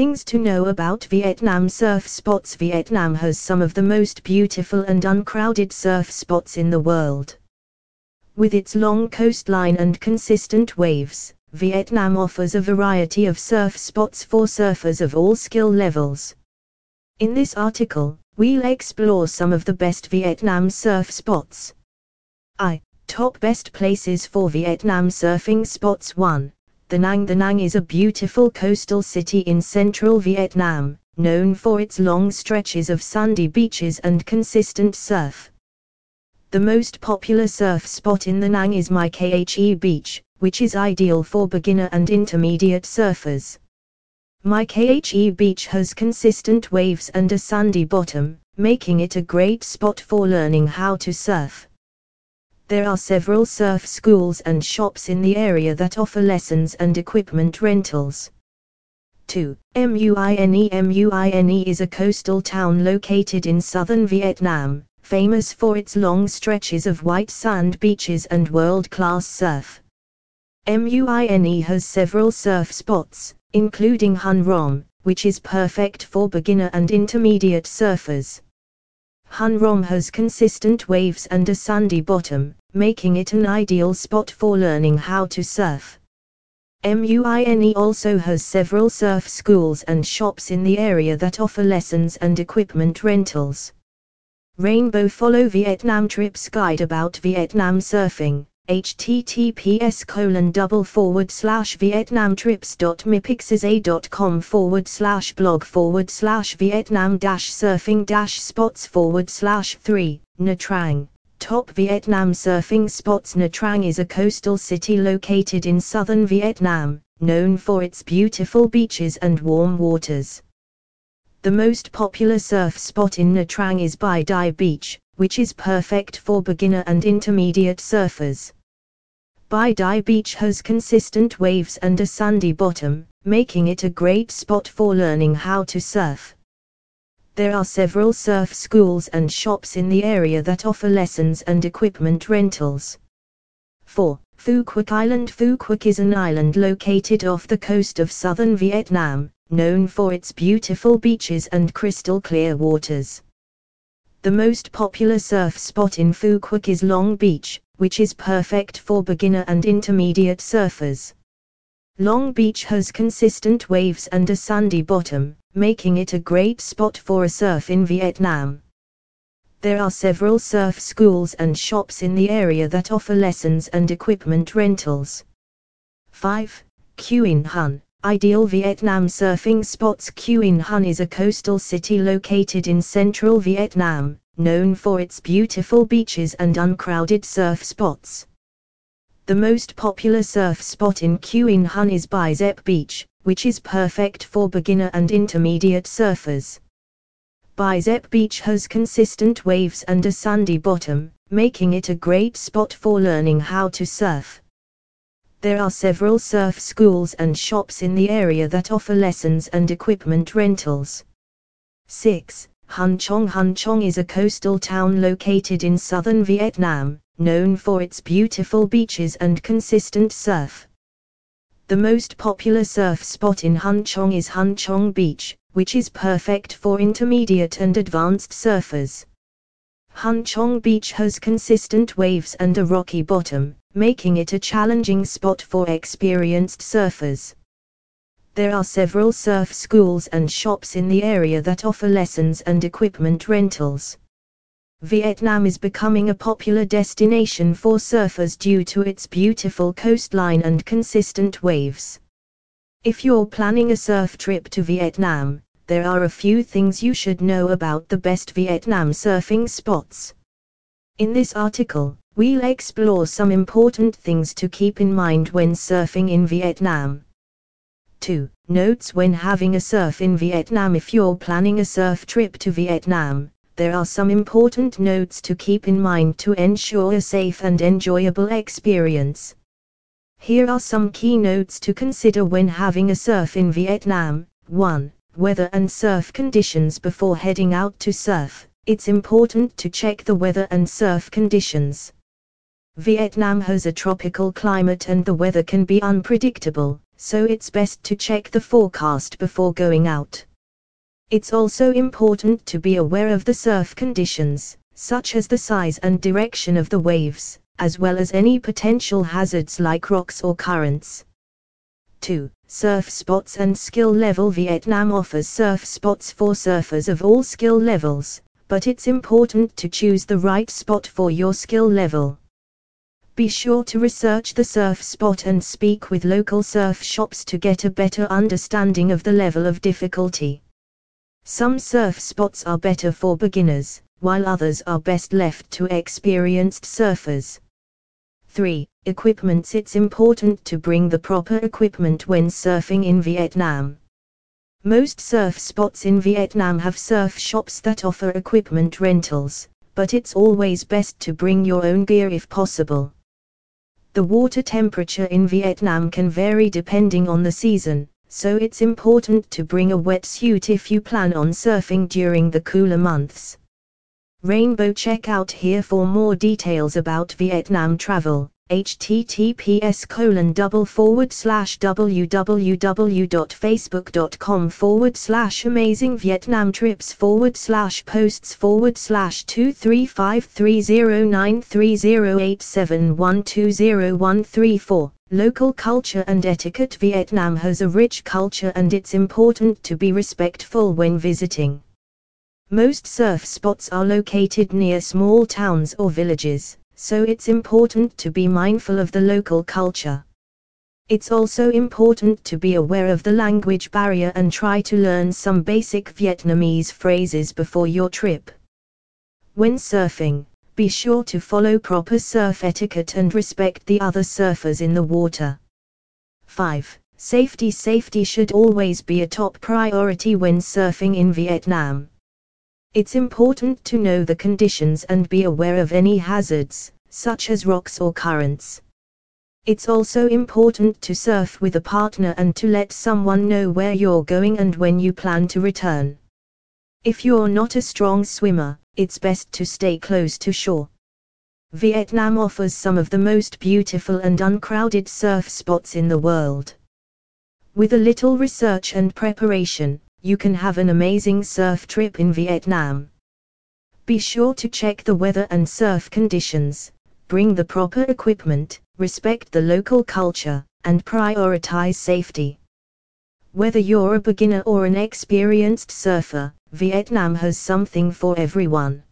Things to know about Vietnam surf spots Vietnam has some of the most beautiful and uncrowded surf spots in the world. With its long coastline and consistent waves, Vietnam offers a variety of surf spots for surfers of all skill levels. In this article, we'll explore some of the best Vietnam surf spots. I. Top best places for Vietnam surfing spots 1. Da Nang Nang is a beautiful coastal city in central Vietnam, known for its long stretches of sandy beaches and consistent surf. The most popular surf spot in Da Nang is My Khe Beach, which is ideal for beginner and intermediate surfers. My Khe Beach has consistent waves and a sandy bottom, making it a great spot for learning how to surf. There are several surf schools and shops in the area that offer lessons and equipment rentals. 2. Mui Ne Muine is a coastal town located in southern Vietnam, famous for its long stretches of white sand beaches and world-class surf. Mui Ne has several surf spots, including Hon Rom, which is perfect for beginner and intermediate surfers. Hon Rom has consistent waves and a sandy bottom, making it an ideal spot for learning how to surf. Mui Ne also has several surf schools and shops in the area that offer lessons and equipment rentals. Rainbow Follow Vietnam Trips Guide about Vietnam Surfing https colon double forward slash vietnamtrips.mypixieset.com forward slash blog forward slash vietnam dash surfing dash spots forward slash 3 Nha Trang Top Vietnam surfing spots Nha Trang is a coastal city located in southern Vietnam, known for its beautiful beaches and warm waters. The most popular surf spot in Nha Trang is Bai Dai Beach, which is perfect for beginner and intermediate surfers. Bai Dai Beach has consistent waves and a sandy bottom, making it a great spot for learning how to surf. There are several surf schools and shops in the area that offer lessons and equipment rentals. 4. Phu Quoc Island Phu Quoc is an island located off the coast of southern Vietnam, known for its beautiful beaches and crystal clear waters. The most popular surf spot in Quoc is Long Beach, which is perfect for beginner and intermediate surfers. Long Beach has consistent waves and a sandy bottom, making it a great spot for a surf in Vietnam. There are several surf schools and shops in the area that offer lessons and equipment rentals. 5. Quy Nhon Ideal Vietnam surfing spots Quy Nhon is a coastal city located in central Vietnam, known for its beautiful beaches and uncrowded surf spots. The most popular surf spot in Quy Nhon is Bai Xep Beach, which is perfect for beginner and intermediate surfers. Bai Xep Beach has consistent waves and a sandy bottom, making it a great spot for learning how to surf. There are several surf schools and shops in the area that offer lessons and equipment rentals. 6. Hon Chong Hon Chong is a coastal town located in southern Vietnam, known for its beautiful beaches and consistent surf. The most popular surf spot in Hon Chong is Hon Chong Beach, which is perfect for intermediate and advanced surfers. Hon Chong Beach has consistent waves and a rocky bottom, making it a challenging spot for experienced surfers. There are several surf schools and shops in the area that offer lessons and equipment rentals. Vietnam is becoming a popular destination for surfers due to its beautiful coastline and consistent waves. If you're planning a surf trip to Vietnam, there are a few things you should know about the best Vietnam surfing spots. In this article, we'll explore some important things to keep in mind when surfing in Vietnam. 2. Notes when having a surf in Vietnam If you're planning a surf trip to Vietnam, there are some important notes to keep in mind to ensure a safe and enjoyable experience. Here are some key notes to consider when having a surf in Vietnam. 1. Weather and surf conditions before heading out to surf. It's important to check the weather and surf conditions. Vietnam has a tropical climate and the weather can be unpredictable, so it's best to check the forecast before going out. It's also important to be aware of the surf conditions, such as the size and direction of the waves, as well as any potential hazards like rocks or currents. 2. Surf spots and skill level Vietnam offers surf spots for surfers of all skill levels, but it's important to choose the right spot for your skill level. Be sure to research the surf spot and speak with local surf shops to get a better understanding of the level of difficulty. Some surf spots are better for beginners, while others are best left to experienced surfers. 3. Equipments It's important to bring the proper equipment when surfing in Vietnam. Most surf spots in Vietnam have surf shops that offer equipment rentals, but it's always best to bring your own gear if possible. The water temperature in Vietnam can vary depending on the season, so it's important to bring a wetsuit if you plan on surfing during the cooler months. Rainbow check out here for more details about Vietnam travel https colon double forward slash www.facebook.com forward slash amazing Vietnam trips forward slash posts forward slash 23530930871201134 Local culture and etiquette Vietnam has a rich culture and it's important to be respectful when visiting. Most surf spots are located near small towns or villages, so it's important to be mindful of the local culture. It's also important to be aware of the language barrier and try to learn some basic Vietnamese phrases before your trip. When surfing, be sure to follow proper surf etiquette and respect the other surfers in the water. 5. Safety Safety should always be a top priority when surfing in Vietnam. It's important to know the conditions and be aware of any hazards, such as rocks or currents. It's also important to surf with a partner and to let someone know where you're going and when you plan to return. If you're not a strong swimmer, it's best to stay close to shore. Vietnam offers some of the most beautiful and uncrowded surf spots in the world. With a little research and preparation, you can have an amazing surf trip in Vietnam. Be sure to check the weather and surf conditions, bring the proper equipment, respect the local culture, and prioritize safety. Whether you're a beginner or an experienced surfer, Vietnam has something for everyone.